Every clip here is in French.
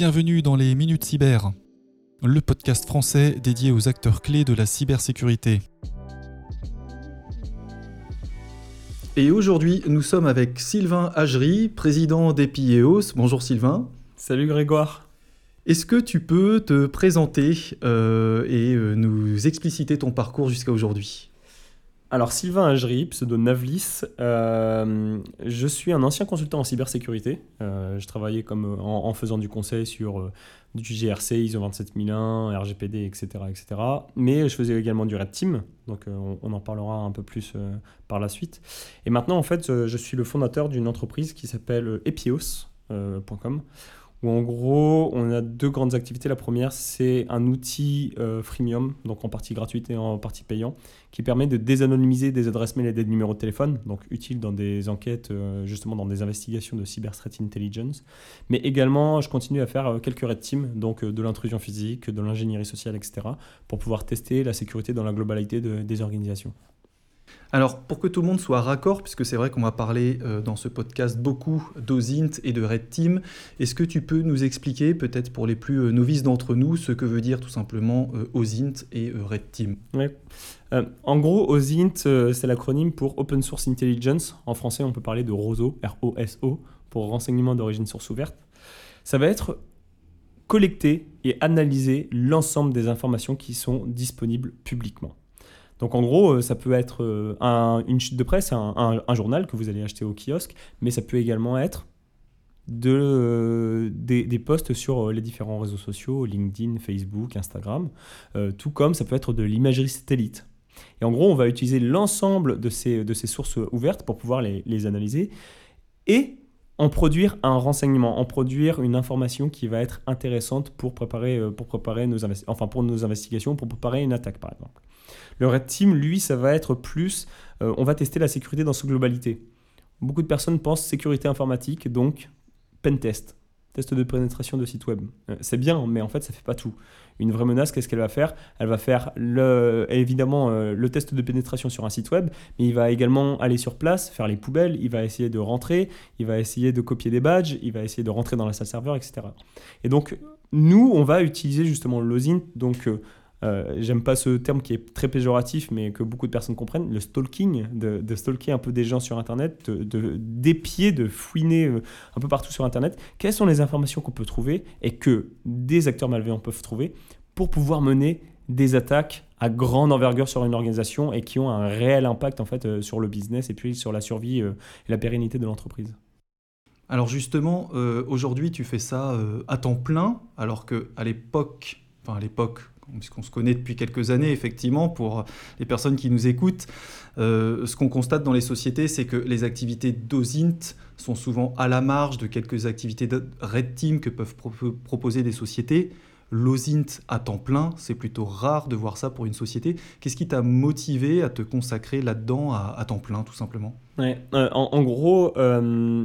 Bienvenue dans les Minutes Cyber, le podcast français dédié aux acteurs clés de la cybersécurité. Et aujourd'hui, nous sommes avec Sylvain Hagery, président d'EPIEOS. Bonjour Sylvain. Salut Grégoire. Est-ce que tu peux te présenter euh, et euh, nous expliciter ton parcours jusqu'à aujourd'hui? Alors Sylvain Agery, pseudo Navlis, euh, je suis un ancien consultant en cybersécurité. je travaillais comme en, faisant du conseil sur du GRC, ISO 27001, RGPD, etc., etc. Mais je faisais également du Red Team, donc on, on, en parlera un peu plus par la suite. Et maintenant, en fait, je suis le fondateur d'une entreprise qui s'appelle epios.com où en gros, on a deux grandes activités. La première, c'est un outil euh, freemium, donc en partie gratuite et en partie payant, qui permet de désanonymiser des adresses mail et des numéros de téléphone, donc utile dans des enquêtes, euh, justement dans des investigations de cyber threat intelligence. Mais également, je continue à faire euh, quelques red teams, donc de l'intrusion physique, de l'ingénierie sociale, etc., pour pouvoir tester la sécurité dans la globalité des organisations. Alors, pour que tout le monde soit raccord, puisque c'est vrai qu'on va parler euh, dans ce podcast beaucoup d'OSINT et de Red Team, est-ce que tu peux nous expliquer, peut-être pour les plus euh, novices d'entre nous, ce que veut dire tout simplement euh, OSINT et Red Team? En gros, OSINT, c'est l'acronyme pour Open Source Intelligence. En français, on peut parler de ROSO, R-O-S-O, pour renseignement d'origine source ouverte. Ça va être collecter et analyser l'ensemble des informations qui sont disponibles publiquement. Donc en gros, euh, ça peut être euh, une chute de presse, un, journal que vous allez acheter au kiosque, mais ça peut également être de, euh, des, posts sur les différents réseaux sociaux, LinkedIn, Facebook, Instagram, tout comme ça peut être de l'imagerie satellite. Et en gros, on va utiliser l'ensemble de ces, de ces sources ouvertes pour pouvoir les, les analyser et en produire un renseignement, en produire une information qui va être intéressante pour préparer, pour préparer nos, enfin pour nos investigations, pour préparer une attaque par exemple. Le Red Team, lui, ça va être plus, euh, on va tester la sécurité dans sa globalité. Beaucoup de personnes pensent sécurité informatique, donc pen test, test de pénétration de site web. Euh, c'est bien, mais en fait, ça ne fait pas tout. Une vraie menace, qu'est-ce qu'elle va faire? Elle va faire le, évidemment euh, le test de pénétration sur un site web, mais il va également aller sur place, faire les poubelles, il va essayer de rentrer, il va essayer de copier des badges, il va essayer de rentrer dans la salle serveur, etc. Et donc, nous, on va utiliser justement le LOSIN, donc euh, j'aime pas ce terme qui est très péjoratif, mais que beaucoup de personnes comprennent, le stalking, de, stalker un peu des gens sur Internet, de, d'épier, de, fouiner euh, un peu partout sur Internet. Quelles sont les informations qu'on peut trouver et que des acteurs malveillants peuvent trouver pour pouvoir mener des attaques à grande envergure sur une organisation et qui ont un réel impact en fait euh, sur le business et puis sur la survie et la pérennité de l'entreprise? Alors justement, aujourd'hui tu fais ça à temps plein, alors que à l'époque, enfin à l'époque, puisqu'on se connaît depuis quelques années, effectivement, pour les personnes qui nous écoutent, euh, ce qu'on constate dans les sociétés, c'est que les activités d'OSINT sont souvent à la marge de quelques activités de Red Team que peuvent proposer des sociétés. L'OSINT à temps plein, c'est plutôt rare de voir ça pour une société. Qu'est-ce qui t'a motivé à te consacrer là-dedans à, temps plein, tout simplement? Ouais, euh, en, gros, euh,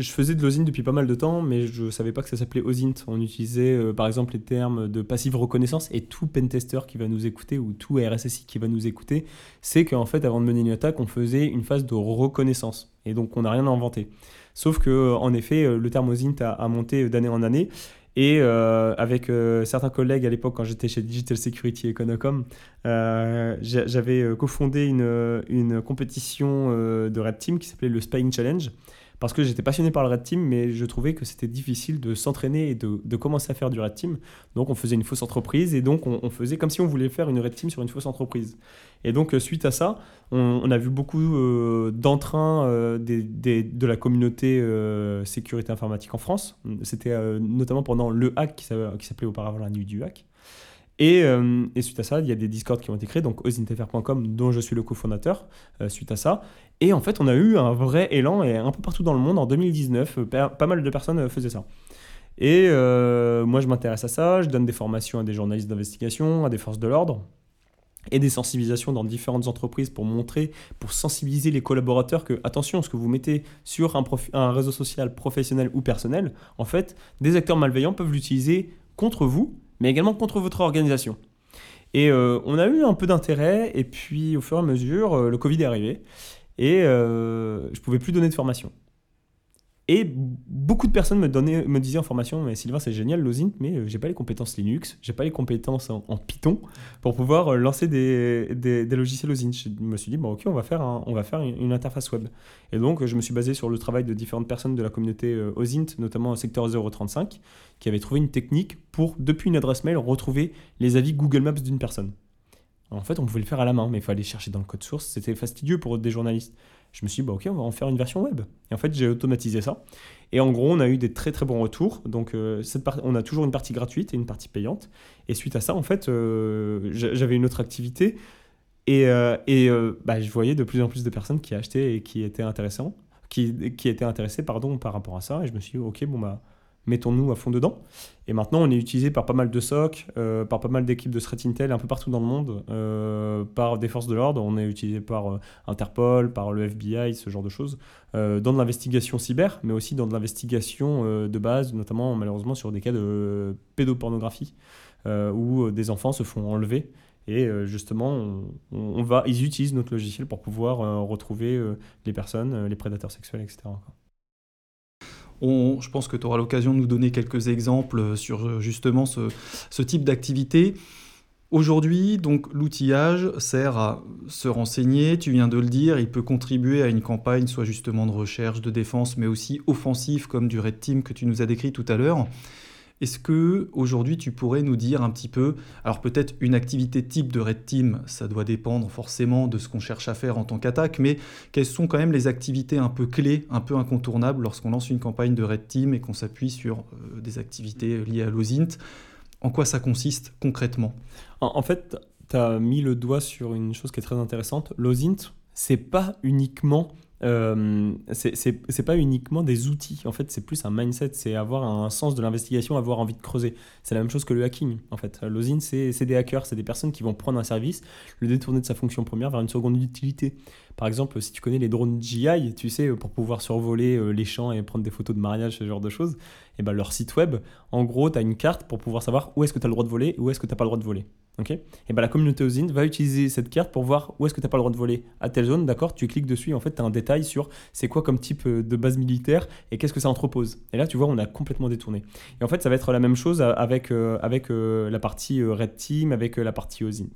je faisais de l'OSINT depuis pas mal de temps, mais je ne savais pas que ça s'appelait OSINT. On utilisait euh, par exemple les termes de passive reconnaissance et tout pentester qui va nous écouter ou tout RSSI qui va nous écouter, c'est qu'en fait, avant de mener une attaque, on faisait une phase de reconnaissance. Et donc, on n'a rien à inventer. Sauf que, euh, en effet, euh, le terme OSINT a, monté d'année en année. Et avec certains collègues à l'époque, quand j'étais chez Digital Security Econocom, j'avais cofondé une, une compétition de Red Team qui s'appelait le Spying Challenge parce que j'étais passionné par le Red Team, mais je trouvais que c'était difficile de s'entraîner et de, commencer à faire du Red Team. Donc on faisait une fausse entreprise et donc on, faisait comme si on voulait faire une Red Team sur une fausse entreprise. Et donc euh, suite à ça, on, a vu beaucoup euh, d'entrain euh, de la communauté sécurité informatique en France. C'était notamment pendant le hack qui s'appelait auparavant la nuit du hack. Et, suite à ça, il y a des discords qui ont été créés, donc osintfr.com, dont je suis le cofondateur, suite à ça. Et en fait, on a eu un vrai élan, et un peu partout dans le monde, en 2019, euh, pas mal de personnes euh, faisaient ça. Et euh, moi, je m'intéresse à ça, je donne des formations à des journalistes d'investigation, à des forces de l'ordre, et des sensibilisations dans différentes entreprises pour montrer, pour sensibiliser les collaborateurs que, attention, ce que vous mettez sur un réseau social professionnel ou personnel, en fait, des acteurs malveillants peuvent l'utiliser contre vous, mais également contre votre organisation. Et on a eu un peu d'intérêt, et puis au fur et à mesure, le Covid est arrivé et euh, je pouvais plus donner de formation. Et beaucoup de personnes me, donnaient, me disaient en formation, mais Sylvain, c'est génial l'OSINT, mais euh, j'ai pas les compétences Linux, j'ai pas les compétences en, Python pour pouvoir euh, lancer des, des, logiciels OSINT. Je me suis dit, bon, ok, on va faire, on va faire une, interface web. Et donc, je me suis basé sur le travail de différentes personnes de la communauté euh, OSINT, notamment au secteur 035, qui avaient trouvé une technique pour, depuis une adresse mail, retrouver les avis Google Maps d'une personne. En fait, on pouvait le faire à la main, mais il fallait chercher dans le code source. C'était fastidieux pour des journalistes je me suis dit, bah, ok, on va en faire une version web. Et en fait, j'ai automatisé ça. Et en gros, on a eu des très très bons retours. Donc, euh, on a toujours une partie gratuite et une partie payante. Et suite à ça, en fait, euh, j'avais une autre activité. Et, euh, bah, je voyais de plus en plus de personnes qui achetaient et qui étaient intéressants, qui, qui étaient intéressées pardon, par rapport à ça. Et je me suis dit, ok, bon, bah, mettons-nous à fond dedans. Et maintenant, on est utilisé par pas mal de SOC, euh, par pas mal d'équipes de threat intel un peu partout dans le monde, euh, par des forces de l'ordre. On est utilisé par euh, Interpol, par le FBI, ce genre de choses, dans de l'investigation cyber, mais aussi dans de l'investigation de base, notamment malheureusement sur des cas de pédopornographie, où des enfants se font enlever. Et justement, on, va, ils utilisent notre logiciel pour pouvoir retrouver les personnes, les prédateurs sexuels, etc je pense que tu auras l'occasion de nous donner quelques exemples sur euh, justement ce, type d'activité. Aujourd'hui, donc l'outillage sert à se renseigner, tu viens de le dire, il peut contribuer à une campagne soit justement de recherche, de défense, mais aussi offensive comme du Red Team que tu nous as décrit tout à l'heure. Est-ce que aujourd'hui tu pourrais nous dire un petit peu, alors peut-être une activité type de Red Team, ça doit dépendre forcément de ce qu'on cherche à faire en tant qu'attaque, mais quelles sont quand même les activités un peu clés, un peu incontournables lorsqu'on lance une campagne de Red Team et qu'on s'appuie sur euh, des activités liées à l'OSINT? En quoi ça consiste concrètement? En, fait, tu as mis le doigt sur une chose qui est très intéressante. L'OSINT, c'est pas uniquement euh, c'est pas uniquement des outils. En fait, c'est plus un mindset, c'est avoir un sens de l'investigation, avoir envie de creuser. C'est la même chose que le hacking, en fait. L'OSIN, c'est des hackers, c'est des personnes qui vont prendre un service, le détourner de sa fonction première vers une seconde utilité. Par exemple, si tu connais les drones GI, tu sais, pour pouvoir survoler euh, les champs et prendre des photos de mariage, ce genre de choses, et ben leur site web, en gros, tu as une carte pour pouvoir savoir où est-ce que tu as le droit de voler où est-ce que tu n'as pas le droit de voler. ok? Et ben la communauté OSINT va utiliser cette carte pour voir où est-ce que tu n'as pas le droit de voler à telle d'accord Tu cliques dessus, en fait, tu as un détail sur c'est quoi comme type euh, de base militaire et qu'est-ce que ça entrepose. Et là, tu vois, on a complètement détourné. Et en fait, ça va être la même chose avec, euh, avec la partie Red Team, avec la partie OSINT.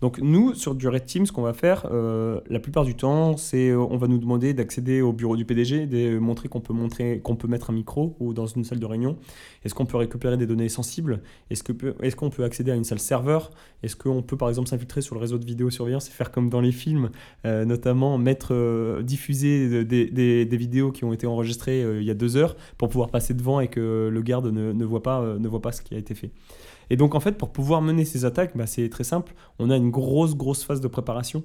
Donc, nous, sur du Red Team, ce qu'on va faire, la plupart du temps, c'est on va nous demander d'accéder au bureau du PDG, de montrer qu'on peut, montrer, qu'on peut mettre un micro ou dans une salle de réunion. Est-ce qu'on peut récupérer des données sensibles? Est-ce qu'on peut, est qu'on peut accéder à une salle serveur? Est-ce qu'on peut par exemple s'infiltrer sur le réseau de vidéosurveillance et faire comme dans les films, euh, notamment mettre, euh, diffuser des, vidéos qui ont été enregistrées euh, il y a deux heures pour pouvoir passer devant et que le garde ne, voit, pas, ne voit pas ce qui a été fait et donc en fait, pour pouvoir mener ces attaques, bah, c'est très simple. On a une grosse, grosse phase de préparation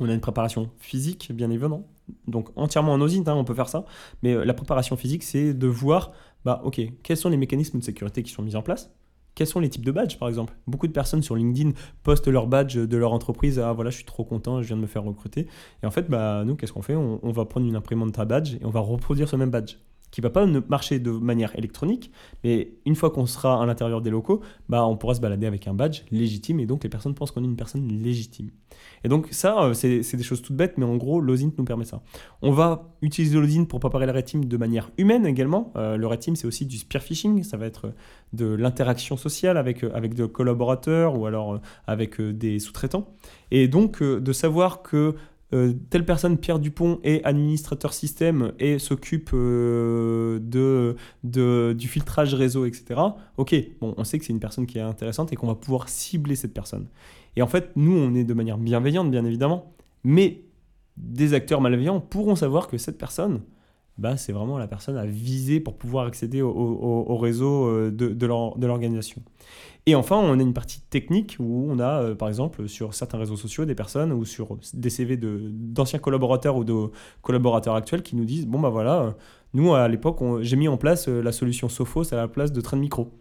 on a une préparation physique, bien évidemment, donc entièrement en OSINT, hein, on peut faire ça. Mais euh, la préparation physique, c'est de voir, bah, ok, quels sont les mécanismes de sécurité qui sont mis en place quels sont les types de badges, par exemple? Beaucoup de personnes sur LinkedIn postent leur badge de leur entreprise. Ah voilà, je suis trop content, je viens de me faire recruter. Et en fait, bah, nous, qu'est-ce qu'on fait? On, on, va prendre une imprimante à badge et on va reproduire ce même badge qui va pas marcher de manière électronique, mais une fois qu'on sera à l'intérieur des locaux, bah, on pourra se balader avec un badge légitime et donc les personnes pensent qu'on est une personne légitime. Et donc ça, euh, c'est des choses toutes bêtes, mais en gros, l'OSINT nous permet ça. On va utiliser l'OSINT pour préparer le red de manière humaine également. Euh, le red c'est aussi du spear phishing, ça va être de l'interaction sociale avec, euh, avec des collaborateurs ou alors avec des sous-traitants. Et donc de savoir que euh, telle personne, Pierre Dupont, est administrateur système et s'occupe euh, du filtrage réseau, etc. Ok, bon, on sait que c'est une personne qui est intéressante et qu'on va pouvoir cibler cette personne. Et en fait, nous, on est de manière bienveillante, bien évidemment, mais des acteurs malveillants pourront savoir que cette personne, bah, c'est vraiment la personne à viser pour pouvoir accéder au, au, réseau euh, de, de l'organisation. Et enfin, on a une partie technique où on a, euh, par exemple, sur certains réseaux sociaux, des personnes ou sur des CV d'anciens collaborateurs ou de collaborateurs actuels qui nous disent, bon bah voilà, euh, nous à l'époque, j'ai mis en place la solution Sophos à la place de Train de Micro.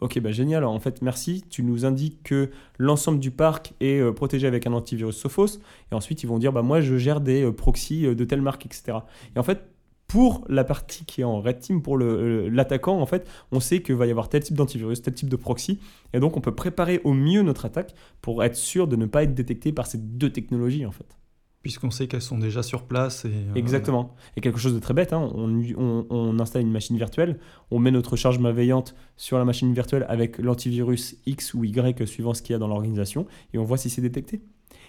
Ok, bah génial. En fait, merci. Tu nous indiques que l'ensemble du parc est protégé avec un antivirus Sophos. Et ensuite, ils vont dire, bah moi, je gère des proxys de telle marque, etc. Et en fait, pour la partie qui est en red team, pour l'attaquant, en fait, on sait qu'il va y avoir tel type d'antivirus, tel type de proxy, et donc on peut préparer au mieux notre attaque pour être sûr de ne pas être détecté par ces deux technologies, en fait. Puisqu'on sait qu'elles sont déjà sur place. Et, euh, Exactement. Et quelque chose de très bête, hein, on, on- on installe une machine virtuelle, on met notre charge malveillante sur la machine virtuelle avec l'antivirus X ou Y suivant ce qu'il y a dans l'organisation, et on voit si c'est détecté.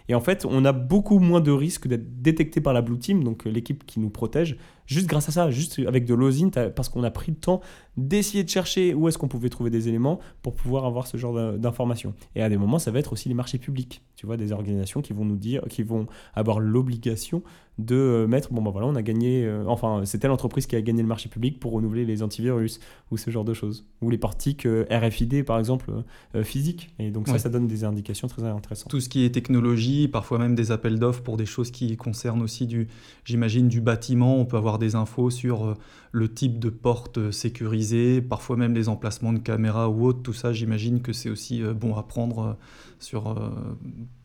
Et en fait, on a beaucoup moins de risques d'être détecté par la Blue Team, donc euh, l'équipe qui nous protège, juste grâce à ça, juste avec de l'OSINT, euh, parce qu'on a pris le temps d'essayer de chercher où est-ce qu'on pouvait trouver des éléments pour pouvoir avoir ce genre d'in- d'informations. Et à des moments, ça va être aussi les marchés publics. Tu vois, des organisations qui vont nous dire, qui vont avoir l'obligation de euh, mettre, bon ben voilà, on a gagné, euh, enfin, c'est telle entreprise qui a gagné le marché public pour renouveler les antivirus, ou ce genre de choses. Ou les portiques euh, RFID, par exemple, euh, physiques. Et donc ça, Ouais. ça donne des indications très intéressantes. Tout ce qui est technologie, parfois même des appels d'offres pour des choses qui concernent aussi du, j'imagine, du bâtiment. On peut avoir des infos sur euh, le type de porte euh, sécurisée, parfois même les emplacements de caméras ou autres. Tout ça, j'imagine que c'est aussi euh, bon à prendre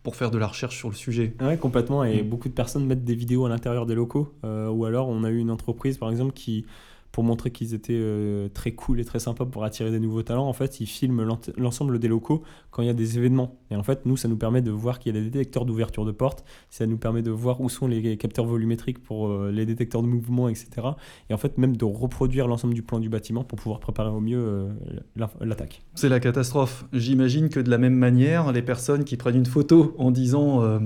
pour faire de la recherche sur le sujet. Ouais, complètement. Et beaucoup de personnes mettent des vidéos à l'intérieur des locaux. Ou alors, on a eu une entreprise, par exemple, qui, pour montrer qu'ils étaient euh, très cool et très sympas pour attirer des nouveaux talents, en fait, ils filment l'ensemble des locaux quand il y a des événements. Et en fait, nous, ça nous permet de voir qu'il y a des détecteurs d'ouverture de porte. Ça nous permet de voir où sont les capteurs volumétriques pour euh, les détecteurs de mouvement, etc. Et en fait, même de reproduire l'ensemble du plan du bâtiment pour pouvoir préparer au mieux euh, l'attaque. C'est la catastrophe. J'imagine que de la même manière, les personnes qui prennent une photo en disant,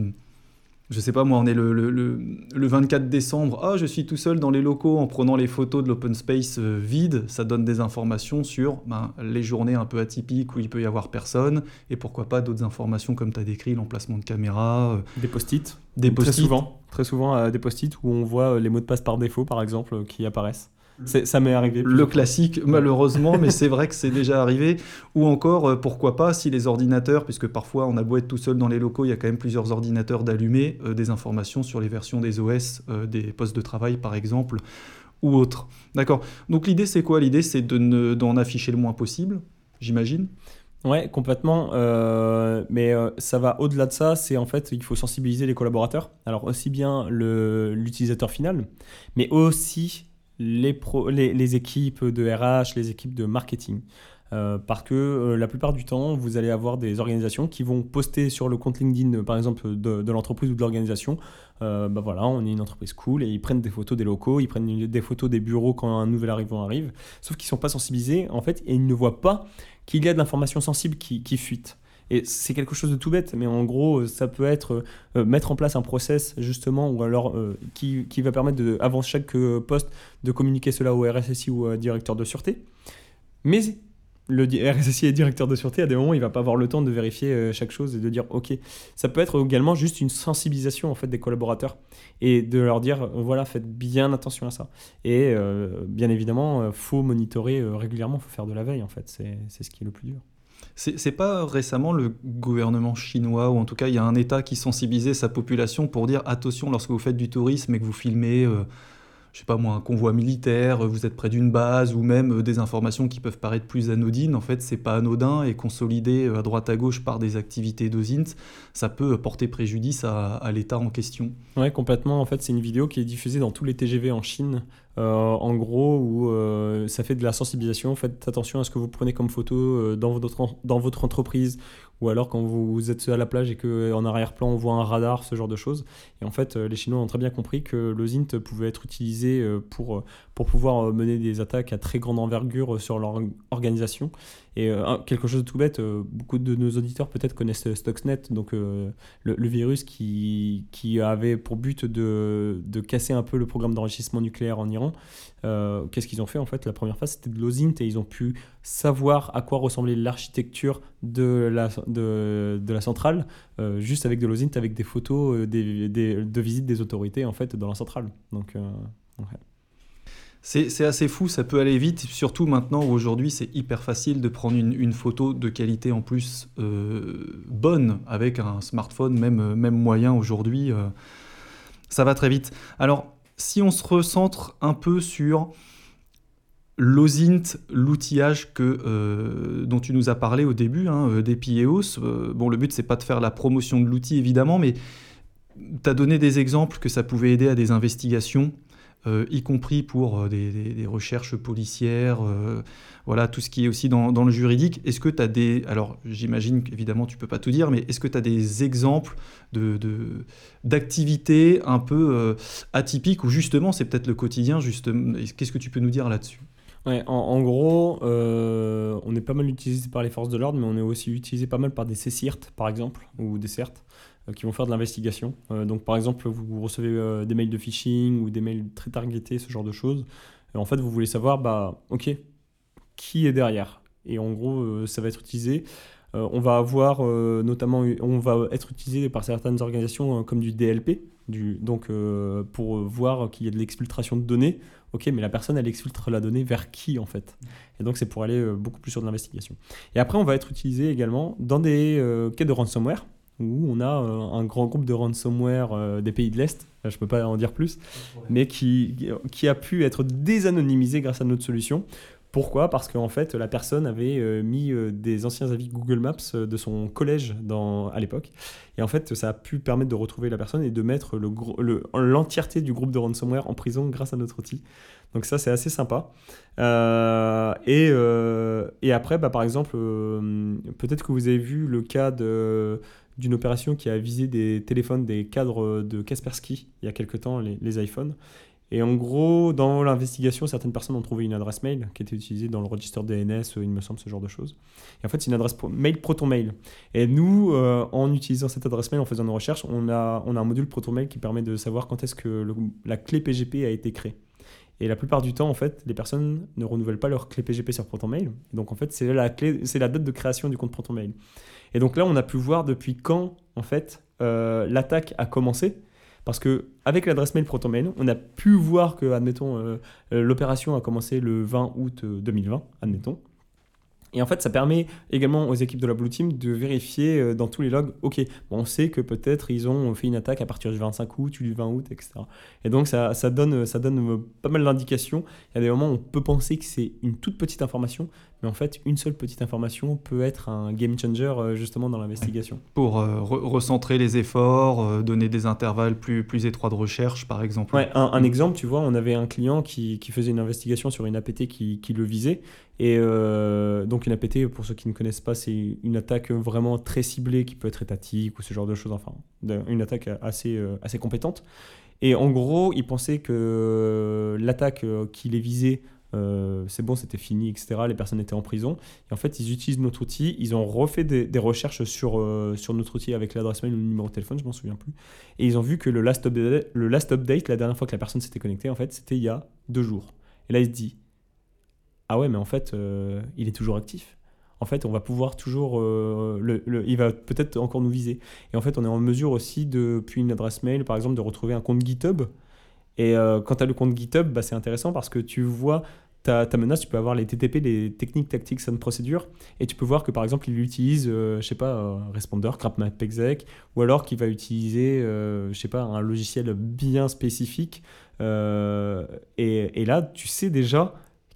je sais pas moi, on est le, le- le- le 24 décembre, ah je suis tout seul dans les locaux en prenant les photos de l'open space euh, vide, ça donne des informations sur ben, les journées un peu atypiques où il peut y avoir personne, et pourquoi pas d'autres informations comme tu as décrit, l'emplacement de caméra, euh, Des post-it. des Très post-it. souvent, très souvent euh, des post-it où on voit les mots de passe par défaut, par exemple, qui apparaissent. Ça m'est arrivé. Le classique, malheureusement, mais c'est vrai que c'est déjà arrivé. Ou encore, euh, pourquoi pas, si les ordinateurs, puisque parfois on a beau être tout seul dans les locaux, il y a quand même plusieurs ordinateurs d'allumer, euh, des informations sur les versions des OS, euh, des postes de travail par exemple, ou autres. D'accord. Donc l'idée c'est quoi? L'idée c'est d'en afficher le moins possible, j'imagine? Ouais, complètement. euh, mais euh, ça va au-delà de ça. C'est en fait, il faut sensibiliser les collaborateurs. Alors aussi bien le- l'utilisateur final, mais aussi les, pro- les, les équipes de RH, les équipes de marketing. Euh, parce que euh, la plupart du temps, vous allez avoir des organisations qui vont poster sur le compte LinkedIn, euh, par exemple, de, l'entreprise ou de l'organisation. bah voilà, on est une entreprise cool et ils prennent des photos des locaux, ils prennent des photos des bureaux quand un nouvel arrivant arrive. Sauf qu'ils ne sont pas sensibilisés en fait et ils ne voient pas qu'il y a de l'information sensible qui, qui fuite. Et c'est quelque chose de tout bête, mais en gros, euh, ça peut être euh, mettre en place un process justement, ou alors euh, qui, qui va permettre de, avant chaque euh, poste de communiquer cela au RSSI ou au directeur de sûreté. Mais le RSSI et directeur de sûreté, à des moments, il va pas avoir le temps de vérifier euh, chaque chose et de dire OK. Ça peut être également juste une sensibilisation en fait des collaborateurs et de leur dire euh, voilà, faites bien attention à ça. Et euh, bien évidemment, euh, faut monitorer euh, régulièrement, faut faire de la veille en fait. C'est ce qui est le plus dur. C'est pas récemment le gouvernement chinois, ou en tout cas il y a un État qui sensibilisait sa population pour dire attention lorsque vous faites du tourisme et que vous filmez, euh, je sais pas moi, un convoi militaire, vous êtes près d'une base, ou même euh, des informations qui peuvent paraître plus anodines, en fait c'est pas anodin et consolidé euh, à droite à gauche par des activités d'OSINT, ça peut porter préjudice à, à l'État en question. Ouais, complètement. En fait, c'est une vidéo qui est diffusée dans tous les TGV en Chine. Euh, en gros, où euh, ça fait de la sensibilisation. Faites attention à ce que vous prenez comme photo euh, dans, votre, entreprise. Ou alors quand vous êtes à la plage et qu'en arrière-plan on voit un radar, ce genre de choses. Et en fait, les Chinois ont très bien compris que le ZINT pouvait être utilisé pour, pour pouvoir mener des attaques à très grande envergure sur leur organisation. Et euh, quelque chose de tout bête, euh, beaucoup de nos auditeurs peut-être connaissent euh, Stuxnet, donc le, virus qui, qui avait pour but de, de casser un peu le programme d'enrichissement nucléaire en Iran. Qu'est-ce qu'ils ont fait en fait? La première phase c'était de l'OSINT et ils ont pu savoir à quoi ressemblait l'architecture de la, de, de la centrale juste avec de l'OSINT, avec des photos des, des- de visite des autorités en fait dans la centrale. Donc, ouais. C'est assez fou, ça peut aller vite, surtout maintenant où aujourd'hui c'est hyper facile de prendre une, une photo de qualité en plus euh, bonne avec un smartphone, même, euh, même moyen aujourd'hui. euh, ça va très vite. Alors, si on se recentre un peu sur l'OSINT, l'outillage que, dont tu nous as parlé au début, hein, des PIEOS, euh, bon, le but c'est pas de faire la promotion de l'outil évidemment, mais tu as donné des exemples que ça pouvait aider à des investigations euh, y compris pour des, recherches policières, voilà, tout ce qui est aussi dans, le juridique. Est-ce que tu as des... Alors j'imagine qu'évidemment tu peux pas tout dire, mais est-ce que tu as des exemples d'activités de, un peu atypiques ou justement c'est peut-être le quotidien justement Qu'est-ce que tu peux nous dire là-dessus? Ouais, en, gros, euh, on est pas mal utilisé par les forces de l'ordre, mais on est aussi utilisé pas mal par des CCIRT, par exemple, ou des CERT, euh, qui vont faire de l'investigation. Euh, donc, par exemple, vous recevez des mails de phishing ou des mails très targetés, ce genre de choses. en fait, vous voulez savoir, bah, ok, qui est derrière? Et en gros, ça va être utilisé. on va avoir notamment, on va être utilisé par certaines organisations comme du DLP, du, donc pour voir qu'il y a de l'exfiltration de données ok, mais la personne, elle exfiltre la donnée vers qui en fait? Et donc c'est pour aller euh, beaucoup plus sur de l'investigation. Et après, on va être utilisé également dans des euh, cas de ransomware, où on a euh, un grand groupe de ransomware des pays de l'Est, je ne peux pas en dire plus, mais qui, qui a pu être désanonymisé grâce à notre solution pourquoi? Parce qu'en fait, la personne avait euh, mis euh, des anciens avis Google Maps euh, de son collège dans, à l'époque. Et en fait, ça a pu permettre de retrouver la personne et de mettre l'entièreté le, du groupe de ransomware en prison grâce à notre outil. Donc ça, c'est assez sympa. et, et, après, bah, par exemple, peut-être que vous avez vu le cas d'une opération qui a visé des téléphones, des cadres de Kaspersky il y a quelque temps, les, iPhones. Et en gros, dans l'investigation, certaines personnes ont trouvé une adresse mail qui était utilisée dans le registre DNS, il me semble, ce genre de choses. Et en fait, c'est une adresse mail ProtonMail. Et nous, euh, en utilisant cette adresse mail, en faisant nos recherches, on a, on a un module ProtonMail qui permet de savoir quand est-ce que la clé PGP a été créée. Et la plupart du temps, en fait, les personnes ne renouvellent pas leur clé PGP sur ProtonMail. donc, en fait, c'est la, clé, c'est la date de création du compte ProtonMail. Et donc là, on a pu voir depuis quand, en fait, euh, l'attaque a commencé parce que avec l'adresse mail ProtonMail, on a pu voir que, admettons, euh, euh, l'opération a commencé le 20 août 2020, euh, admettons. Et en fait, ça permet également aux équipes de la Blue Team de vérifier dans tous les logs, ok, on sait que peut-être ils ont fait une attaque à partir du 25 août, du 20 août, etc. Et donc ça, ça donne, ça donne pas mal d'indications. Il y a des moments où on peut penser que c'est une toute petite information, mais en fait, une seule petite information peut être un game changer euh, justement dans l'investigation. Pour euh, recentrer les efforts, euh, donner des intervalles plus, plus étroits de recherche, par exemple. Ouais, un, exemple, tu vois, on avait un client qui, qui, faisait une investigation sur une APT qui, qui le visait. Et donc une APT, pour ceux qui ne connaissent pas, c'est une attaque vraiment très ciblée qui peut être étatique ou ce genre de choses, enfin, une attaque assez, assez compétente. Et en gros, il pensait que l'attaque qui les visait euh, c'est bon, c'était fini, etc. Les personnes étaient en prison. Et en fait, ils utilisent notre outil. Ils ont refait des, recherches sur, euh, sur notre outil avec l'adresse mail ou le numéro de téléphone, je m'en souviens plus. Et ils ont vu que le last, update, le last update, la dernière fois que la personne s'était connectée, en fait, c'était il y a deux jours. Et là, il se dit Ah ouais, mais en fait, euh, il est toujours actif. En fait, on va pouvoir toujours. Le, il va peut-être encore nous viser. Et en fait, on est en mesure aussi, depuis une adresse mail, par exemple, de retrouver un compte GitHub. Et quand tu as le compte GitHub, bah, c'est intéressant parce que tu vois ta, menace, tu peux avoir les TTP, les techniques, tactiques, and procédures, et tu peux voir que par exemple, il utilise, euh, je sais pas, Responder, exec, ou alors qu'il va utiliser, euh, je sais pas, un logiciel bien spécifique. Euh, et, là, tu sais déjà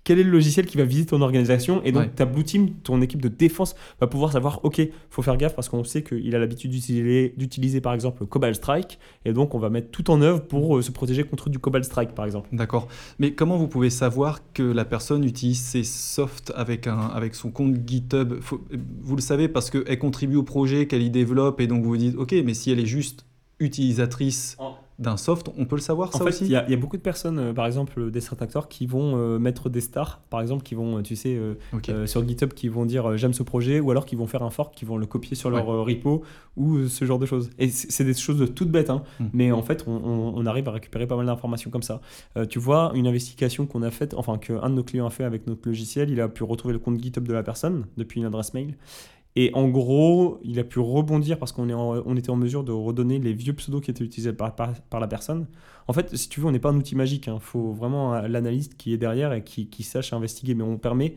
quel est le logiciel qui va visiter ton organisation. Et donc, ta Blue Team, ton équipe de défense, va pouvoir savoir, OK, faut faire gaffe parce qu'on sait qu'il a l'habitude d'utiliser, par exemple, Cobalt Strike. Et donc, on va mettre tout en œuvre pour euh, se protéger contre du Cobalt Strike, par exemple. D'accord. Mais comment vous pouvez savoir que la personne utilise ses softs avec, un, avec son compte GitHub? Vous le savez parce qu'elle contribue au projet, qu'elle y développe. Et donc, vous vous dites, OK, mais si elle est juste utilisatrice d'un soft, on peut le savoir en ça fait, aussi Il y, a beaucoup de personnes, euh, par exemple des strat actors, qui vont euh, mettre des stars, par exemple, qui vont, tu sais, euh, sur GitHub, qui vont dire j'aime ce projet, ou alors qui vont faire un fork, qui vont le copier sur leur repo, ou ce genre de choses. Et c'est des choses toutes bêtes, hein, hmm. mais en fait, on, arrive à récupérer pas mal d'informations comme ça. tu vois, une investigation qu'on a faite, enfin, qu'un de nos clients a fait avec notre logiciel, il a pu retrouver le compte GitHub de la personne depuis une adresse mail. Et en gros, il a pu rebondir parce qu'on on était en mesure de redonner les vieux pseudos qui étaient utilisés par, la personne. En fait, si tu veux, on n'est pas un outil magique. Il hein. faut vraiment l'analyste qui est derrière et qui, sache investiguer. Mais on permet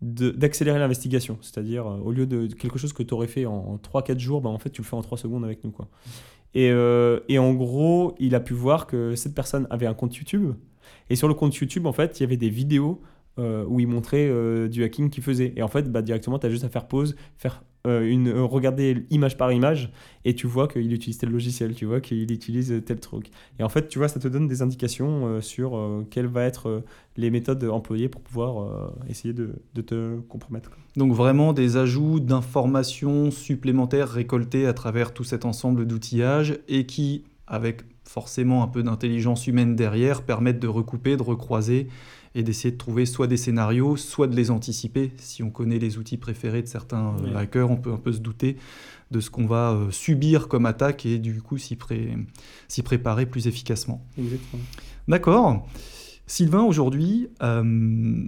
d'accélérer l'investigation. C'est-à-dire, euh, au lieu de quelque chose que tu aurais fait en, 3-4 jours, bah, en fait, tu le fais en 3 secondes avec nous. Et, euh, et, en gros, il a pu voir que cette personne avait un compte YouTube. Et sur le compte YouTube, en fait, il y avait des vidéos euh, où il montrait euh, du hacking qu'il faisait. Et en fait, bah, directement, tu as juste à faire pause, faire euh, une, regarder image par image et tu vois qu'il utilise tel logiciel, tu vois qu'il utilise tel truc. Et en fait, tu vois, ça te donne des indications sur quelles vont être les méthodes employées pour pouvoir essayer de, de, te compromettre. Donc vraiment des ajouts d'informations supplémentaires récoltées à travers tout cet ensemble d'outillages et qui, avec forcément un peu d'intelligence humaine derrière, permettent de recouper, de recroiser et d'essayer de trouver soit des scénarios, soit de les anticiper. Si on connaît les outils préférés de certains euh, hackers, on peut un peu se douter de ce qu'on va euh, subir comme attaque et du coup s'y préparer plus efficacement. Exactement. D'accord. Sylvain, aujourd'hui, euh,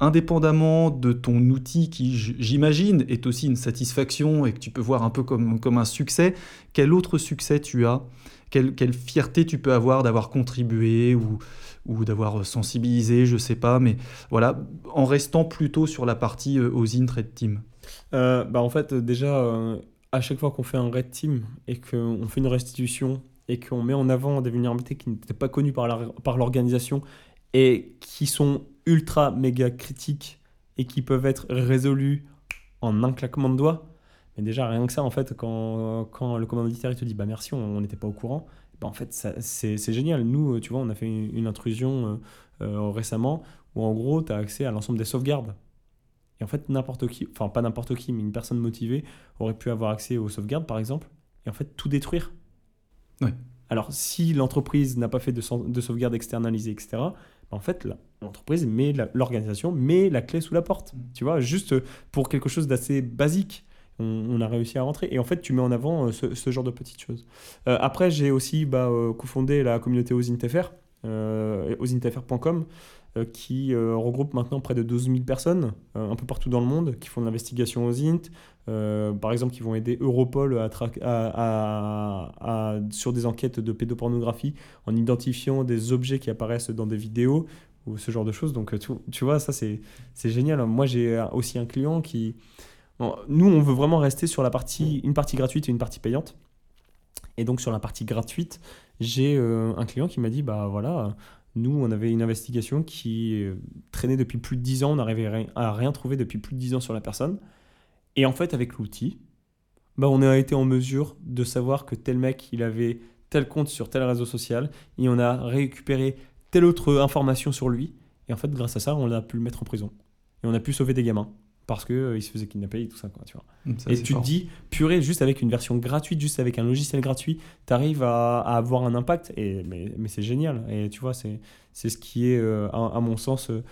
indépendamment de ton outil qui, j'imagine, est aussi une satisfaction et que tu peux voir un peu comme, comme un succès, quel autre succès tu as? Quelle, quelle, fierté tu peux avoir d'avoir contribué ou, ou d'avoir sensibilisé, je sais pas, mais voilà, en restant plutôt sur la partie euh, aux Red Team. Euh, bah En fait, déjà, euh, à chaque fois qu'on fait un Red Team et qu'on fait une restitution et qu'on met en avant des vulnérabilités qui n'étaient pas connues par l'organisation et qui sont ultra méga critiques et qui peuvent être résolues en un claquement de doigts, mais déjà rien que ça, en fait, quand, quand le commanditaire il te dit bah merci, on n'était pas au courant, bah, en fait, c'est génial. Nous, euh, tu vois, on a fait une, intrusion euh, euh, récemment où en gros, tu as accès à l'ensemble des sauvegardes. Et en fait, n'importe qui, enfin pas n'importe qui, mais une personne motivée aurait pu avoir accès aux sauvegardes, par exemple, et en fait tout détruire. Oui. Alors, si l'entreprise n'a pas fait de, de sauvegarde externalisée, etc., bah, en fait, l'entreprise met l'organisation met la clé sous la porte. Mm. Tu vois, juste pour quelque chose d'assez basique on, a réussi à rentrer. Et en fait, tu mets en avant euh, ce, genre de petites choses. Euh, après, j'ai aussi bah, euh, cofondé la communauté OSINTFR, euh, osintfr.com, qui regroupe maintenant près de 12 000 personnes, un peu partout dans le monde, qui font de l'investigation OSINT, par exemple, qui vont aider Europol à, sur des enquêtes de pédopornographie en identifiant des objets qui apparaissent dans des vidéos ou ce genre de choses. Donc, tu, tu vois, ça, c'est génial. Moi, j'ai aussi un client qui nous, on veut vraiment rester sur la partie, une partie gratuite et une partie payante. Et donc sur la partie gratuite, j'ai euh, un client qui m'a dit, bah voilà, nous, on avait une investigation qui euh, traînait depuis plus de 10 ans, on n'arrivait à rien trouver depuis plus de 10 ans sur la personne. Et en fait, avec l'outil, bah, on a été en mesure de savoir que tel mec, il avait tel compte sur tel réseau social, et on a récupéré telle autre information sur lui. Et en fait, grâce à ça, on a pu le mettre en prison. Et on a pu sauver des gamins parce qu'il euh, il se faisait kidnapper et tout ça. Quoi, tu vois. Mm, et tu te dis, purée, juste avec une version gratuite, juste avec un logiciel gratuit, tu arrives à, avoir un impact. Et, mais, mais c'est génial. Et tu vois, c'est ce qui est, euh, à, mon sens, euh,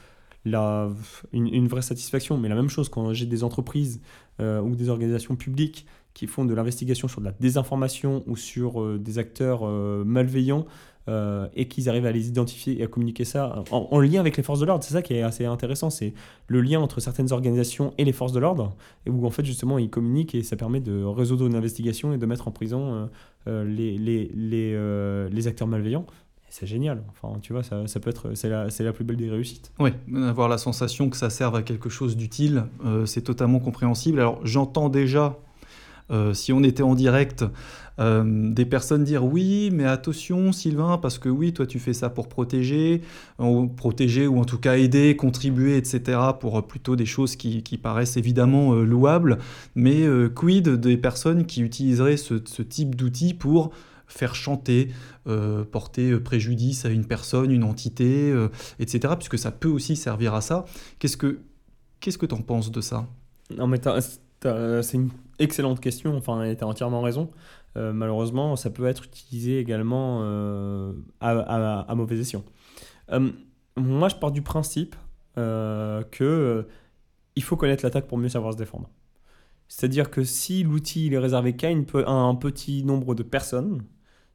la, une, vraie satisfaction. Mais la même chose quand j'ai des entreprises ou des organisations publiques qui font de l'investigation sur de la désinformation ou sur des acteurs malveillants. Euh, et qu'ils arrivent à les identifier et à communiquer ça en, lien avec les forces de l'ordre. C'est ça qui est assez intéressant, c'est le lien entre certaines organisations et les forces de l'ordre, où en fait justement ils communiquent et ça permet de résoudre une investigation et de mettre en prison euh, euh, les, les, les, les, acteurs malveillants. C'est génial. Enfin, tu vois, ça, ça peut être, c'est la, la, plus belle des réussites. Oui, avoir la sensation que ça serve à quelque chose d'utile, c'est totalement compréhensible. Alors, j'entends déjà, si on était en direct, euh, des personnes dire oui, mais attention Sylvain, parce que oui, toi tu fais ça pour protéger, ou protéger ou en tout cas aider, contribuer, etc. pour plutôt des choses qui, paraissent évidemment euh, louables, mais euh, quid des personnes qui utiliseraient ce, type d'outils pour faire chanter, porter préjudice à une personne, une entité, etc. Puisque ça peut aussi servir à ça. Qu'est-ce que qu'est-ce que tu en penses de ça? Non mais c'est une excellente question, enfin tu as entièrement raison. Euh, malheureusement, ça peut être utilisé également euh, à, mauvais escient. Euh, moi, je pars du principe que il faut connaître l'attaque pour mieux savoir se défendre. C'est-à-dire que si l'outil est réservé qu'à un petit nombre de personnes,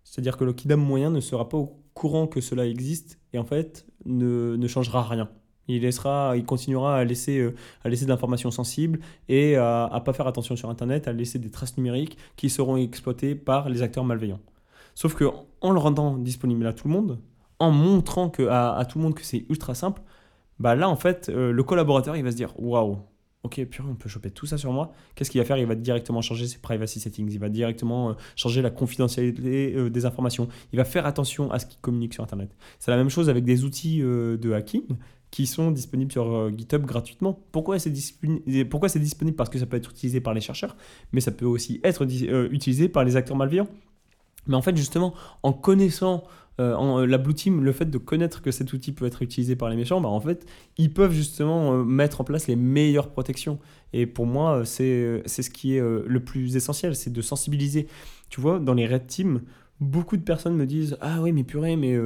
c'est-à-dire que le kidam moyen ne sera pas au courant que cela existe et en fait ne changera rien. Il, continuera à laisser, euh, à laisser de l'information sensible et à ne pas faire attention sur Internet, à laisser des traces numériques qui seront exploitées par les acteurs malveillants. Sauf que en le rendant disponible à tout le monde, en montrant à, tout le monde que c'est ultra simple, bah là en fait euh, le collaborateur il va se dire waouh ok purée on peut choper tout ça sur moi. Qu'est-ce qu'il va faire? Il va directement changer ses privacy settings. Il va directement euh, changer la confidentialité des informations. Il va faire attention à ce qu'il communique sur internet. C'est la même chose avec des outils de hacking qui sont disponibles sur euh, GitHub gratuitement. Pourquoi c'est Pourquoi c'est disponible? Parce que ça peut être utilisé par les chercheurs, mais ça peut aussi être euh, utilisé par les acteurs malveillants. Mais en fait, justement, en connaissant euh, la Blue Team, le fait de connaître que cet outil peut être utilisé par les méchants, bah, en fait, ils peuvent justement mettre en place les meilleures protections. Et pour moi, c'est ce qui est le plus essentiel, c'est de sensibiliser. Tu vois, dans les Red Teams, beaucoup de personnes me disent Ah oui, mais purée, mais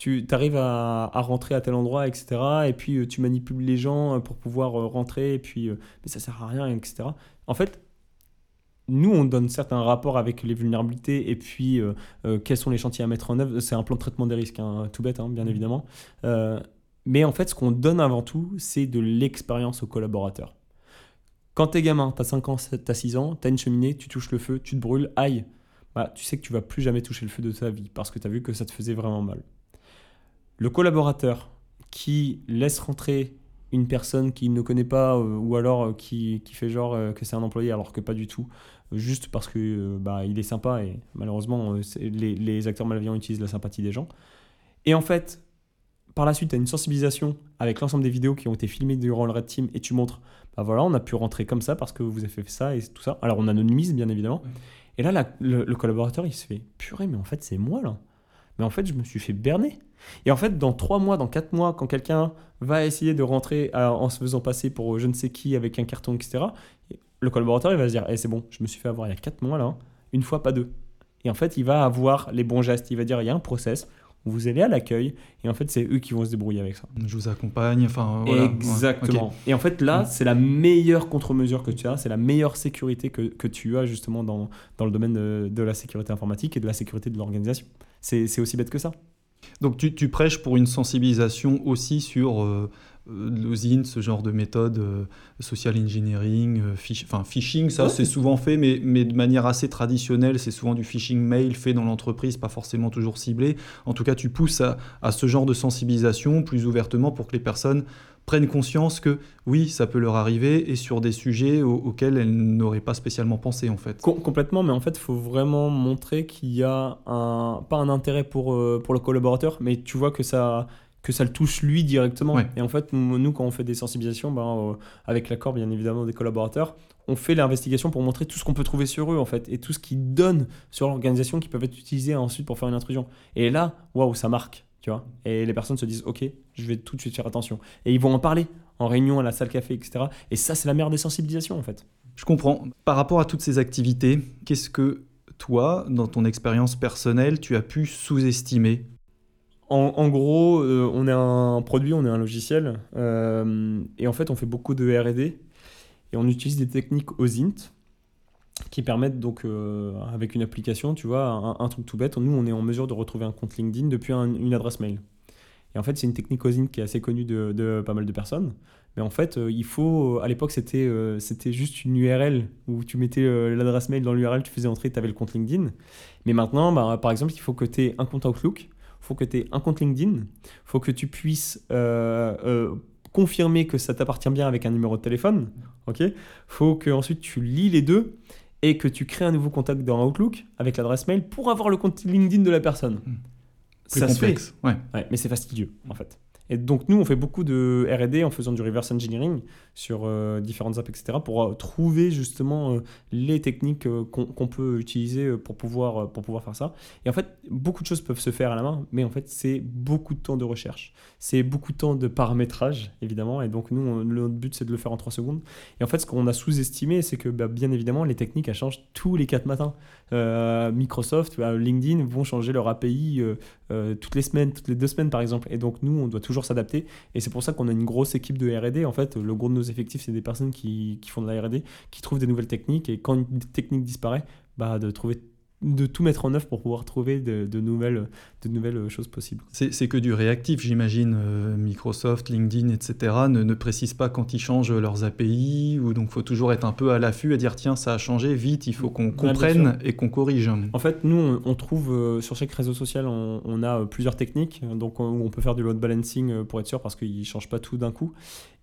tu arrives à, rentrer à tel endroit, etc. Et puis euh, tu manipules les gens euh, pour pouvoir euh, rentrer, et puis mais ça sert à rien, etc. En fait, nous, on donne certains rapports avec les vulnérabilités et puis quels sont les chantiers à mettre en œuvre. C'est un plan de traitement des risques, hein, tout bête, hein, bien mmh. évidemment. mais en fait, ce qu'on donne avant tout, c'est de l'expérience aux collaborateurs. Quand t'es gamin, t'as 5 ans, t'as 6 ans, t'as une cheminée, tu touches le feu, tu te brûles, aïe, bah, tu sais que tu vas plus jamais toucher le feu de ta vie parce que tu as vu que ça te faisait vraiment mal. Le collaborateur qui laisse rentrer une personne qu'il ne connaît pas euh, ou alors euh, qui, fait genre euh, que c'est un employé alors que pas du tout, juste parce que bah, il est sympa et malheureusement les, les, acteurs malveillants utilisent la sympathie des gens. Et en fait, par la suite, tu as une sensibilisation avec l'ensemble des vidéos qui ont été filmées durant le Red Team et tu montres, bah voilà, on a pu rentrer comme ça parce que vous avez fait ça et tout ça. Alors on anonymise bien évidemment. Et là, le, collaborateur, il se fait, purée, mais en fait c'est moi là. Mais en fait, je me suis fait berner. Et en fait, dans trois mois, dans quatre mois, quand quelqu'un va essayer de rentrer en se faisant passer pour je ne sais qui avec un carton, etc., le collaborateur, il va se dire eh, c'est bon, je me suis fait avoir il y a quatre mois là, une fois, pas deux. Et en fait, il va avoir les bons gestes. Il va dire il y a un process. Vous allez à l'accueil et en fait c'est eux qui vont se débrouiller avec ça. Je vous accompagne, enfin Exactement. Et en fait là mm. c'est la meilleure contre-mesure que tu as, c'est la meilleure sécurité que, que, tu as justement dans, dans le domaine de, de, la sécurité informatique et de la sécurité de l'organisation. C'est aussi bête que ça. Donc tu, prêches pour une sensibilisation aussi sur euh, euh ce genre de méthode, euh, social engineering, euh, phishing, ça c'est souvent fait, mais, mais, de manière assez traditionnelle, c'est souvent du phishing mail fait dans l'entreprise, pas forcément toujours ciblé. En tout cas, tu pousses à, à, ce genre de sensibilisation plus ouvertement pour que les personnes prennent conscience que oui, ça peut leur arriver et sur des sujets auxquels elles n'auraient pas spécialement pensé en fait. complètement, mais en fait, il faut vraiment montrer qu'il y a un, pas un intérêt pour, euh, pour le collaborateur, mais tu vois que ça, que ça le touche lui directement. Et en fait, nous, quand on fait des sensibilisations, ben, euh, avec l'accord bien évidemment des collaborateurs, on fait l'investigation pour montrer tout ce qu'on peut trouver sur eux en fait et tout ce qu'ils donnent sur l'organisation qui peuvent être utilisés ensuite pour faire une intrusion. Et là, waouh, ça marque. Tu vois et les personnes se disent, OK, je vais tout de suite faire attention. Et ils vont en parler en réunion, à la salle café, etc. Et ça, c'est la meilleure des sensibilisations, en fait. Je comprends. Par rapport à toutes ces activités, qu'est-ce que toi, dans ton expérience personnelle, tu as pu sous-estimer en, gros, euh, on est un produit, on est un logiciel, euh, et en fait, on fait beaucoup de R&D, et on utilise des techniques OSINT, qui permettent donc, euh, avec une application, tu vois, un, truc tout bête, nous, on est en mesure de retrouver un compte LinkedIn depuis une adresse mail. Et en fait, c'est une technique OSINT qui est assez connue de, pas mal de personnes. Mais en fait, il faut. À l'époque, c'était juste une URL où tu mettais l'adresse mail dans l'URL, tu faisais entrer, tu avais le compte LinkedIn. Mais maintenant, bah, par exemple, il faut que tu aies un compte Outlook, faut que tu aies un compte LinkedIn, il faut que tu puisses confirmer que ça t'appartient bien avec un numéro de téléphone. Ok? Faut que ensuite tu lis les deux et que tu crées un nouveau contact dans Outlook avec l'adresse mail pour avoir le compte LinkedIn de la personne. Hmm. ça complexe. se fait. Ouais. mais c'est fastidieux en fait. Et donc nous, on fait beaucoup de R&D en faisant du reverse engineering sur euh, différentes apps, etc., pour euh, trouver justement euh, les techniques qu'on peut utiliser pour pouvoir, pour pouvoir faire ça. Et en fait, beaucoup de choses peuvent se faire à la main, mais en fait, c'est beaucoup de temps de recherche. C'est beaucoup de temps de paramétrage, évidemment. Et donc nous, notre but, c'est de le faire en 3 secondes. Et en fait, ce qu'on a sous-estimé, c'est que bah, bien évidemment, les techniques, elles changent tous les 4 matins. Microsoft, LinkedIn vont changer leur API toutes les semaines, toutes les deux semaines, par exemple. Et donc nous, on doit toujours s'adapter. Et c'est pour ça qu'on a une grosse équipe de RD. En fait, le gros de nos effectifs, c'est des personnes qui, qui, font de la RD, qui trouvent des nouvelles techniques. Et quand une technique disparaît, bah, de trouver de tout mettre en œuvre pour pouvoir trouver de, nouvelles, de nouvelles choses possibles. C'est que du réactif, j'imagine. Euh, Microsoft, LinkedIn, etc. Ne, ne précisent pas quand ils changent leurs API, ou donc il faut toujours être un peu à l'affût, à dire tiens, ça a changé, vite, il faut qu'on comprenne et qu'on corrige. En fait, nous, on, trouve euh, sur chaque réseau social, on, a euh, plusieurs techniques, donc on, on peut faire du load balancing pour être sûr, parce qu'ils ne changent pas tout d'un coup.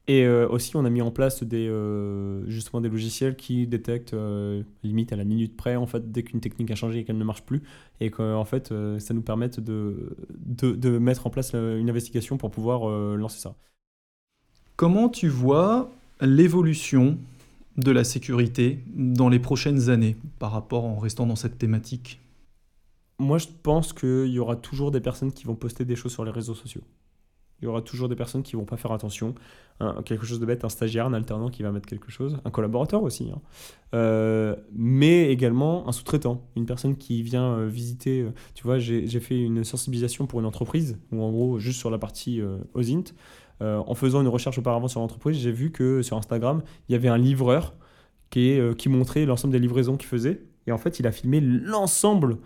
Et euh, aussi, on a mis en place des, euh, justement des logiciels qui détectent euh, limite à la minute près, en fait, dès qu'une technique a changé et qu'elle ne marche plus. Et qu'en fait, ça nous permette de, de, de, mettre en place une investigation pour pouvoir lancer ça. Comment tu vois l'évolution de la sécurité dans les prochaines années par rapport en restant dans cette thématique? Moi, je pense qu'il y aura toujours des personnes qui vont poster des choses sur les réseaux sociaux. Il y aura toujours des personnes qui vont pas faire attention. Quelque chose de bête, un stagiaire, un alternant qui va mettre quelque chose, un collaborateur aussi. hein. Euh, mais également un sous-traitant, une personne qui vient euh, visiter. euh, tu vois, j'ai fait une sensibilisation pour une entreprise, ou en gros, juste sur la partie euh, OSINT. En faisant une recherche auparavant sur l'entreprise, j'ai vu que sur Instagram, il y avait un livreur qui montrait l'ensemble des livraisons qu'il faisait. Et en fait, il a filmé l'ensemble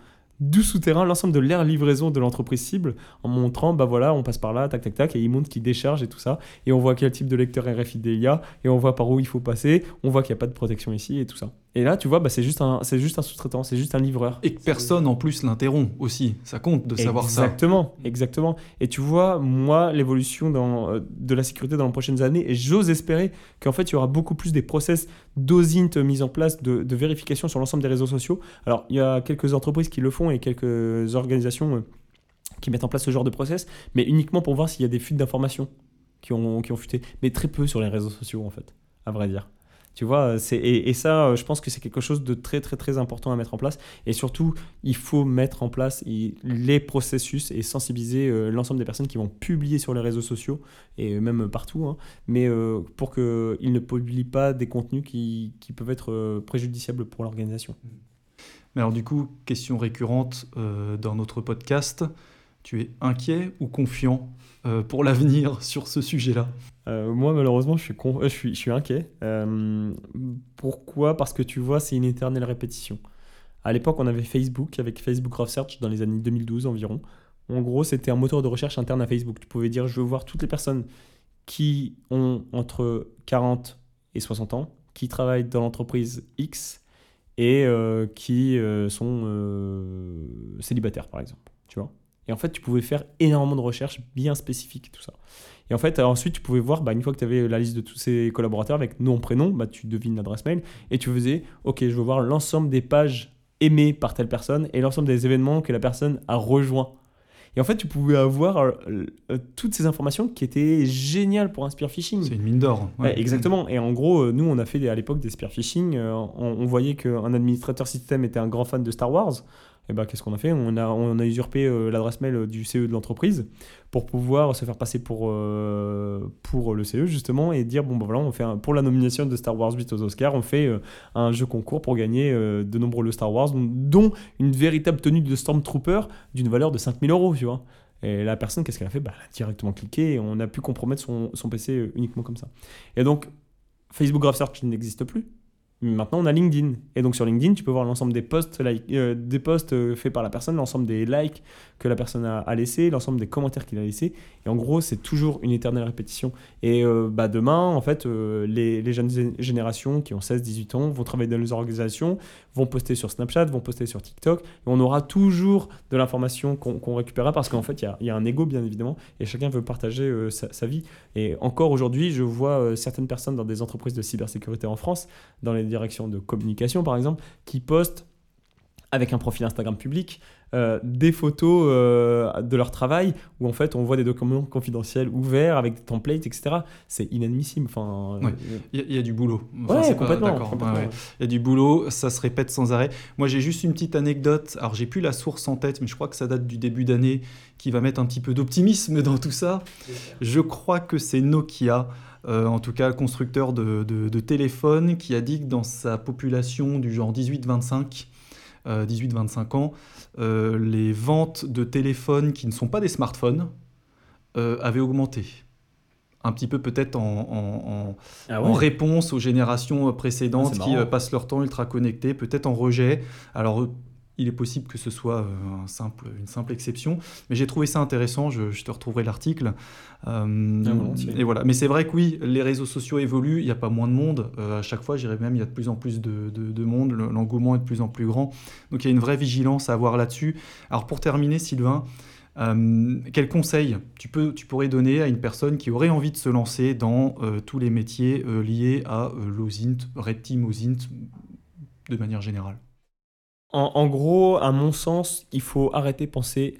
du souterrain, l'ensemble de l'air livraison de l'entreprise cible, en montrant, bah voilà, on passe par là, tac, tac, tac, et il montre qu'il décharge et tout ça. Et on voit quel type de lecteur RFID il y a, et on voit par où il faut passer, on voit qu'il n'y a pas de protection ici et tout ça. Et là, tu vois, bah, c'est juste un, c'est juste un sous-traitant, c'est juste un livreur. Et que personne en plus l'interrompt aussi. Ça compte de savoir ça. Exactement, exactement. Et tu vois, moi, l'évolution dans, euh, de la sécurité dans les prochaines années, et j'ose espérer qu'en fait, il y aura beaucoup plus des process d'OSINT mis en place, de, de vérification sur l'ensemble des réseaux sociaux. Alors, il y a quelques entreprises qui le font et quelques organisations euh, qui mettent en place ce genre de process, mais uniquement pour voir s'il y a des fuites d'informations qui ont, qui ont fuité. Mais très peu sur les réseaux sociaux, en fait, à vrai dire. Tu vois, c'est, et, et ça, euh, je pense que c'est quelque chose de très, très, très important à mettre en place. Et surtout, il faut mettre en place les processus et sensibiliser euh, l'ensemble des personnes qui vont publier sur les réseaux sociaux et même partout, hein, mais euh, pour qu'ils ne publient pas des contenus qui, qui peuvent être euh, préjudiciables pour l'organisation. Mais alors du coup, question récurrente euh, dans notre podcast, tu es inquiet ou confiant euh, pour l'avenir sur ce sujet-là? Euh, moi, malheureusement, je suis, con- euh, je suis, je suis inquiet. Pourquoi? Parce que tu vois, c'est une éternelle répétition. À l'époque, on avait Facebook avec Facebook Graph Search dans les années 2012 environ. En gros, c'était un moteur de recherche interne à Facebook. Tu pouvais dire, je veux voir toutes les personnes qui ont entre 40 et 60 ans, qui travaillent dans l'entreprise X et qui sont célibataires, par exemple. Tu vois? Et en fait, tu pouvais faire énormément de recherches bien spécifiques, tout ça. Et en fait, euh, ensuite, tu pouvais voir, bah, une fois que tu avais la liste de tous ces collaborateurs avec nom, prénom, bah, tu devines l'adresse mail et tu faisais, OK, je veux voir l'ensemble des pages aimées par telle personne et l'ensemble des événements que la personne a rejoints. Et en fait, tu pouvais avoir euh, euh, toutes ces informations qui étaient géniales pour un spear phishing. C'est une mine d'or. Ouais, exactement. Et en gros, euh, nous, on a fait à l'époque des spear phishing. euh, on, on voyait qu'un administrateur système était un grand fan de Star Wars. Et ben, qu'est-ce qu'on a fait? On a, on a usurpé euh, l'adresse mail du CE de l'entreprise pour pouvoir se faire passer pour, euh, pour le CE, justement, et dire bon, ben voilà, on fait pour la nomination de Star Wars 8 aux Oscars, on fait euh, un jeu concours pour gagner euh, de nombreux Star Wars, dont une véritable tenue de Stormtrooper d'une valeur de 5000 euros, tu vois. Et la personne, qu'est-ce qu'elle a fait? Bah, Elle a directement cliqué et on a pu compromettre son, son PC euh, uniquement comme ça. Et donc, Facebook Graph Search n'existe plus. Maintenant, on a LinkedIn. Et donc, sur LinkedIn, tu peux voir l'ensemble des posts, euh, des posts euh, faits par la personne, l'ensemble des likes que la personne a, a laissés, l'ensemble des commentaires qu'il a laissés. Et en gros, c'est toujours une éternelle répétition. Et euh, bah, demain, en fait, les, les jeunes gé- générations qui ont 16-18 ans vont travailler dans les organisations, vont poster sur Snapchat, vont poster sur TikTok. Et on aura toujours de l'information qu'on qu'on récupérera parce qu'en fait, il y y a un ego, bien évidemment, et chacun veut partager sa, sa vie. Et encore aujourd'hui, je vois certaines personnes dans des entreprises de cybersécurité en France, dans les directions de communication par exemple, qui postent avec un profil Instagram public euh, des photos euh, de leur travail où en fait on voit des documents confidentiels ouverts avec des templates, etc. C'est inadmissible. Enfin, Ouais. euh, Il y, a- du boulot. ouais, pas- complètement. ouais. Il y a du boulot, ça se répète sans arrêt. Moi, j'ai juste une petite anecdote. Alors, j'ai plus la source en tête, mais je crois que ça date du début d'année, qui va mettre un petit peu d'optimisme dans tout ça. Je crois que c'est Nokia, euh, en tout cas constructeur de, de, de téléphones, qui a dit que dans sa population du genre 18-25, euh, 18-25 ans, euh, les ventes de téléphones qui ne sont pas des smartphones euh, avaient augmenté. Un petit peu peut-être en, en- Ah en réponse aux générations euh, précédentes qui euh, passent leur temps ultra connectés, peut-être en rejet. Alors, euh, il est possible que ce soit euh, un simple, une simple exception, mais j'ai trouvé ça intéressant, je, je te retrouverai l'article. Euh, Ah, et voilà. Mais c'est vrai que oui, les réseaux sociaux évoluent, il n'y a pas moins de monde. Euh, à chaque fois, j'irais même, il y a de plus en plus de, de- de monde, le- l'engouement est de plus en plus grand. Donc il y a une vraie vigilance à avoir là-dessus. Alors pour terminer, Sylvain, euh, quel conseil tu, peux, tu pourrais donner à une personne qui aurait envie de se lancer dans tous les métiers liés à l'OSINT, Red Team, OSINT, de manière générale? En, gros, à mon sens, il faut arrêter de penser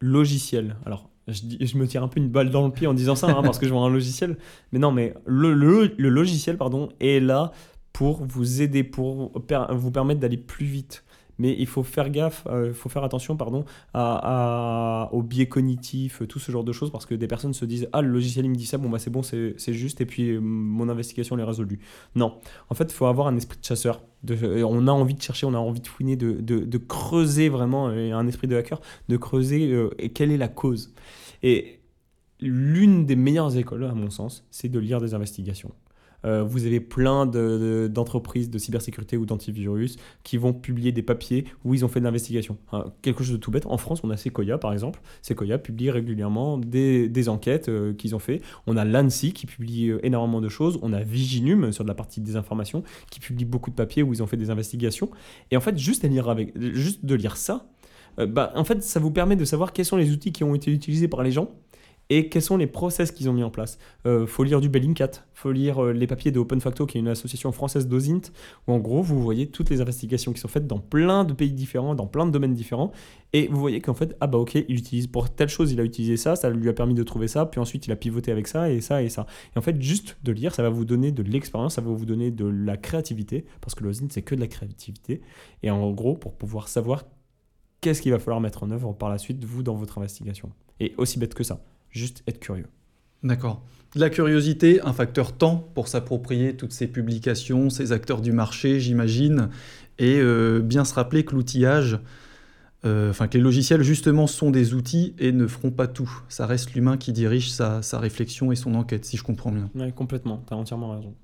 logiciel. Alors, je, me tire un peu une balle dans le pied en disant ça, hein, parce que je vois un logiciel. Mais non, mais le, logiciel pardon, est là pour vous aider, pour vous permettre d'aller plus vite. Mais il faut faire gaffe, euh, faut faire attention pardon, à, à- aux biais cognitifs, tout ce genre de choses, parce que des personnes se disent Ah, le logiciel il me dit ça, bon bah c'est bon, c'est juste, et puis euh, mon investigation elle est résolue. Non, en fait, il faut avoir un esprit de chasseur. Euh, on a envie de chercher, on a envie de fouiner, de, de- creuser vraiment, et un esprit de hacker, de creuser euh, et quelle est la cause. Et l'une des meilleures écoles, à mon sens, c'est de lire des investigations. Euh, vous avez plein de- de- d'entreprises de, cybersécurité ou d'antivirus qui vont publier des papiers où ils ont fait de l'investigation. Quelque chose de tout bête. En France, on a Sequoia, par exemple. Sequoia publie régulièrement des, enquêtes euh, qu'ils ont fait. On a l'ANSI qui publie euh, énormément de choses. On a Viginum sur la partie des informations qui publie beaucoup de papiers où ils ont fait des investigations. Et en fait, juste, à lire de lire ça, bah, en fait, ça vous permet de savoir quels sont les outils qui ont été utilisés par les gens et quels sont les process qu'ils ont mis en place? Euh, faut lire du Bellingcat, faut lire euh, les papiers de Open Facto, qui est une association française d'OSINT, où en gros, vous voyez toutes les investigations qui sont faites dans plein de pays différents, dans plein de domaines différents, et vous voyez qu'en fait, ah bah ok, il utilise pour telle chose, il a utilisé ça, ça lui a permis de trouver ça, puis ensuite il a pivoté avec ça, et ça, et ça. Et en fait, juste de lire, ça va vous donner de l'expérience, ça va vous donner de la créativité, parce que l'OSINT, c'est que de la créativité, et en gros, pour pouvoir savoir qu'est-ce qu'il va falloir mettre en œuvre par la suite, vous, dans votre investigation. Et aussi bête que ça, juste être curieux. D'accord. La curiosité, un facteur temps pour s'approprier toutes ces publications, ces acteurs du marché, j'imagine, et euh, bien se rappeler que l'outillage, euh, enfin que les logiciels justement sont des outils et ne feront pas tout. Ça reste l'humain qui dirige sa, sa réflexion et son enquête, si je comprends bien. Ouais, complètement, tu as entièrement raison.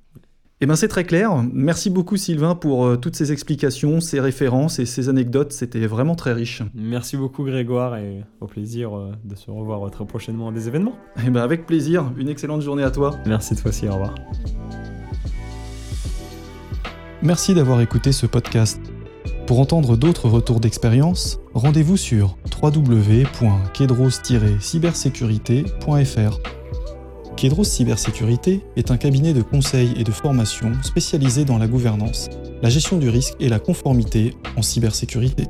Eh bien c'est très clair. Merci beaucoup Sylvain pour euh, toutes ces explications, ces références et ces anecdotes. C'était vraiment très riche. Merci beaucoup Grégoire et au plaisir euh, de se revoir euh, très prochainement à des événements. Eh ben avec plaisir. Une excellente journée à toi. Merci de fois-ci, au revoir. Merci d'avoir écouté ce podcast. Pour entendre d'autres retours d'expérience, rendez-vous sur www.kedros-cybersécurité.fr. Kedros Cybersécurité est un cabinet de conseil et de formation spécialisé dans la gouvernance, la gestion du risque et la conformité en cybersécurité.